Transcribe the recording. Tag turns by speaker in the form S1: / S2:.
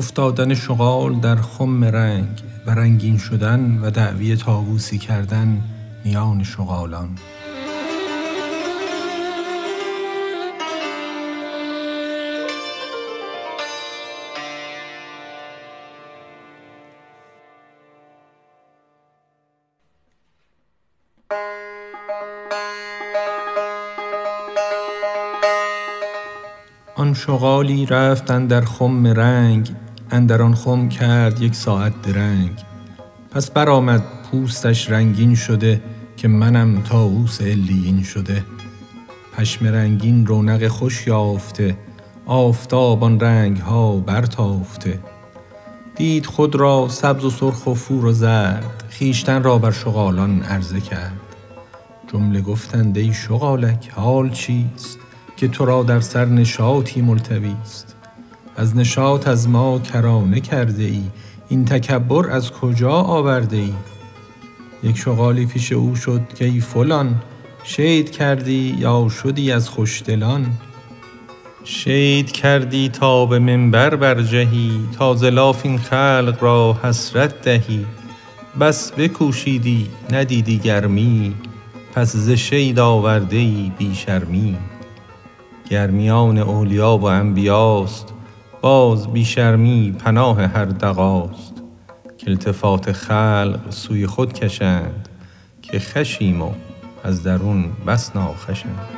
S1: افتادن شغال در خم رنگ و رنگین شدن و دعوی طاووسی کردن میان شغالان. آن شغالی رفت اندر خم رنگ اندر آن خم کرد یک ساعت درنگ. پس برآمد پوستش رنگین شده که منم طاووس علیین شده. پشم رنگین رونق خوش یافته آفتاب آن رنگ ها برتافته. دید خود را سبز و سرخ و فور و زرد خویشتن را بر شغالان عرضه کرد. جمله گفتند ای شغالک حال چیست که تو را در سر نشاطی ملتویست از نشاط از ما کرانه کرده ای. این تکبر از کجا آورده ای؟ یک شغالی پیش او شد کای فلان. شید کردی یا شدی از خوشدلان؟ شید کردی تا به منبر برجهی تا ز لاف این خلق را حسرت دهی. بس بکوشیدی ندیدی گرمی پس ز شید آورده ای بی شرمی. گر میان اولیا و انبیاست باز بی شرمی پناه هر دغاست کالتفات خلق سوی خود کشند که خوشیم و از درون بس ناخوشند